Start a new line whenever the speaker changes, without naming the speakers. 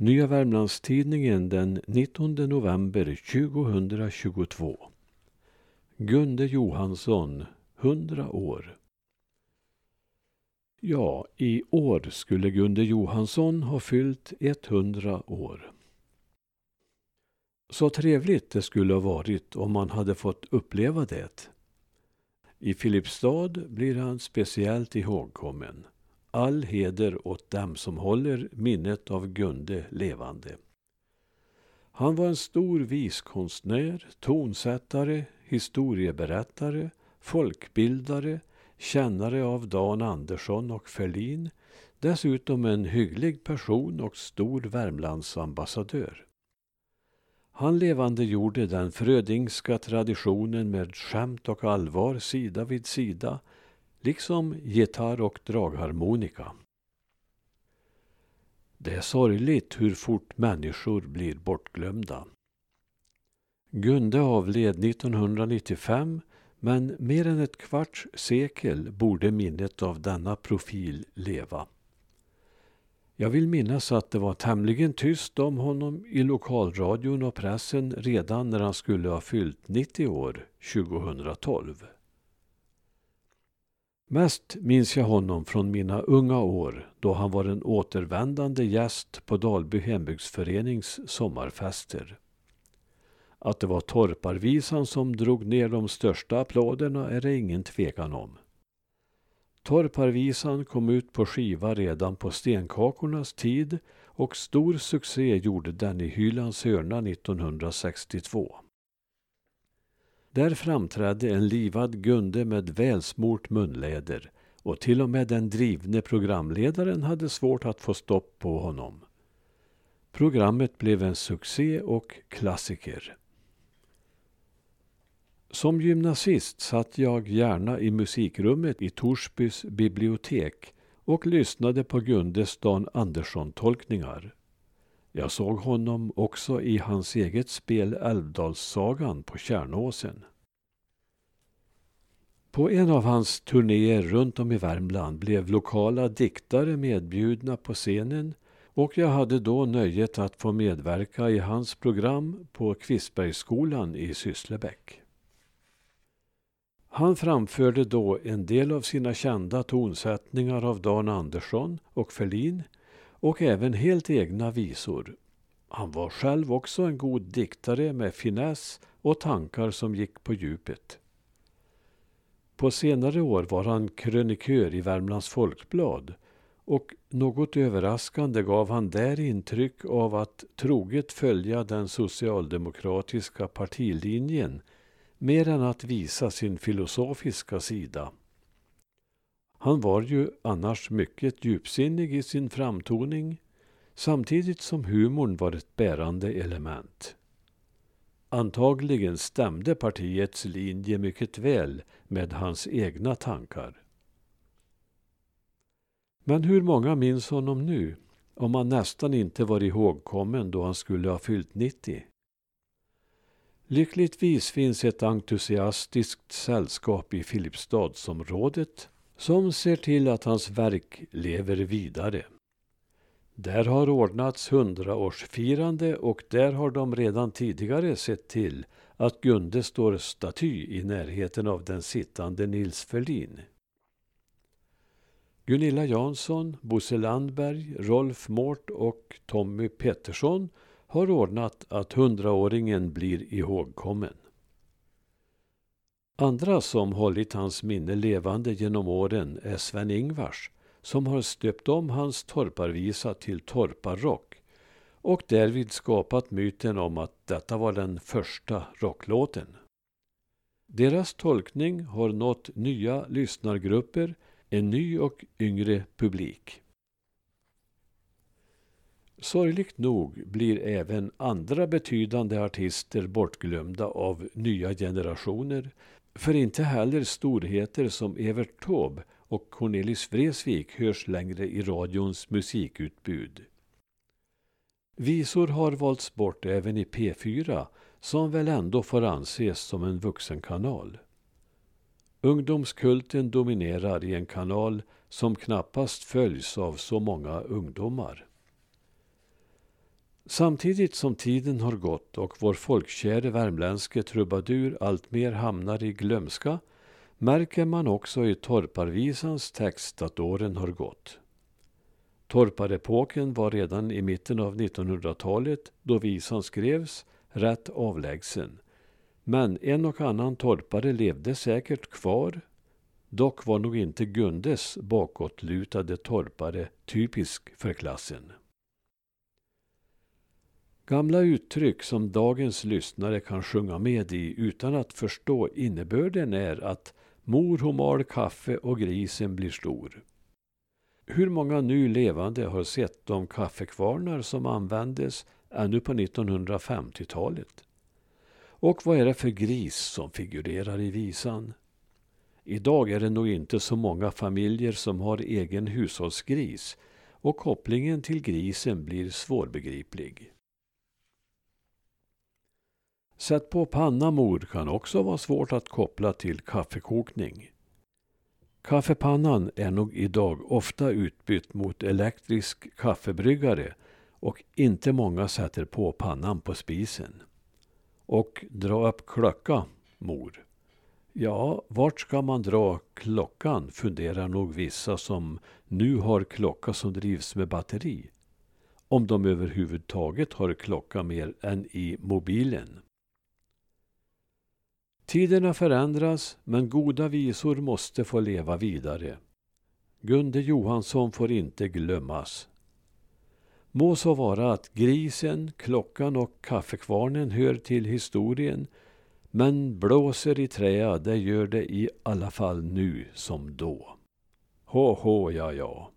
Nya Värmlandstidningen den 19 november 2022. Gunde Johansson, 100 år. Ja, i år skulle Gunde Johansson ha fyllt 100 år. Så trevligt det skulle ha varit om man hade fått uppleva det. I Filipstad blir han speciellt ihågkommen. All heder åt dem som håller minnet av Gunde levande. Han var en stor viskonstnär, tonsättare, historieberättare, folkbildare, kännare av Dan Andersson och Ferlin, dessutom en hygglig person och stor Värmlandsambassadör. Han levandegjorde den frödingska traditionen med skämt och allvar sida vid sida, liksom gitarr och dragharmonika. Det är sorgligt hur fort människor blir bortglömda. Gunde avled 1995 men mer än ett kvarts sekel borde minnet av denna profil leva. Jag vill minnas att det var tämligen tyst om honom i lokalradion och pressen redan när han skulle ha fyllt 90 år 2012. Mest minns jag honom från mina unga år då han var en återvändande gäst på Dalby hembygdsförenings sommarfester. Att det var torparvisan som drog ner de största applåderna är det ingen tvekan om. Torparvisan kom ut på skiva redan på stenkakornas tid och stor succé gjorde den i Hylands hörna 1962. Där framträdde en livad Gunde med välsmort munläder och till och med den drivne programledaren hade svårt att få stopp på honom. Programmet blev en succé och klassiker. Som gymnasist satt jag gärna i musikrummet i Torsbys bibliotek och lyssnade på Gundes Dan Andersson-tolkningar. Jag såg honom också i hans eget spel Älvdalssagan på Kärnåsen. På en av hans turnéer runt om i Värmland blev lokala diktare medbjudna på scenen och jag hade då nöjet att få medverka i hans program på Kvistbergsskolan i Sysslebäck. Han framförde då en del av sina kända tonsättningar av Dan Andersson och Ferlin och även helt egna visor. Han var själv också en god diktare med finess och tankar som gick på djupet. På senare år var han krönikör i Värmlands Folkblad och något överraskande gav han där intryck av att troget följa den socialdemokratiska partilinjen mer än att visa sin filosofiska sida. Han var ju annars mycket djupsinnig i sin framtoning samtidigt som humorn var ett bärande element. Antagligen stämde partiets linje mycket väl med hans egna tankar. Men hur många minns honom nu, om han nästan inte var ihågkommen då han skulle ha fyllt 90? Lyckligtvis finns ett entusiastiskt sällskap i Filipstadsområdet som ser till att hans verk lever vidare. Där har ordnats hundraårsfirande och där har de redan tidigare sett till att Gunde står staty i närheten av den sittande Nils Ferlin. Gunilla Jansson, Bosse Landberg, Rolf Mårt och Tommy Pettersson har ordnat att hundraåringen blir ihågkommen. Andra som hållit hans minne levande genom åren är Sven-Ingvars som har stöpt om hans torparvisa till torparrock och därvid skapat myten om att detta var den första rocklåten. Deras tolkning har nått nya lyssnargrupper, en ny och yngre publik. Sorgligt nog blir även andra betydande artister bortglömda av nya generationer, för inte heller storheter som Evert Taube och Cornelis Vreeswijk hörs längre i radions musikutbud. Visor har valts bort även i P4, som väl ändå får anses som en vuxenkanal. Ungdomskulten dominerar i en kanal som knappast följs av så många ungdomar. Samtidigt som tiden har gått och vår folkkäre värmländske trubadur alltmer hamnar i glömska märker man också i torparvisans text att åren har gått. Torparepoken var redan i mitten av 1900-talet, då visan skrevs, rätt avlägsen. Men en och annan torpare levde säkert kvar. Dock var nog inte Gundes bakåtlutade torpare typisk för klassen. Gamla uttryck som dagens lyssnare kan sjunga med i utan att förstå innebörden är att mor hon mal kaffe och grisen blir stor. Hur många nu levande har sett de kaffekvarnar som användes ännu på 1950-talet? Och vad är det för gris som figurerar i visan? Idag är det nog inte så många familjer som har egen hushållsgris och kopplingen till grisen blir svårbegriplig. Sätt på panna mor kan också vara svårt att koppla till kaffekokning. Kaffepannan är nog idag ofta utbytt mot elektrisk kaffebryggare och inte många sätter på pannan på spisen. Och dra upp klocka, mor. Ja, vart ska man dra klockan, funderar nog vissa som nu har klocka som drivs med batteri. Om de överhuvudtaget har klocka mer än i mobilen. Tiderna förändras, men goda visor måste få leva vidare. Gunde Johansson får inte glömmas. Må så vara att grisen, klockan och kaffekvarnen hör till historien, men blåser i träa, det gör det i alla fall nu som då. Hå, hå, ja, ja.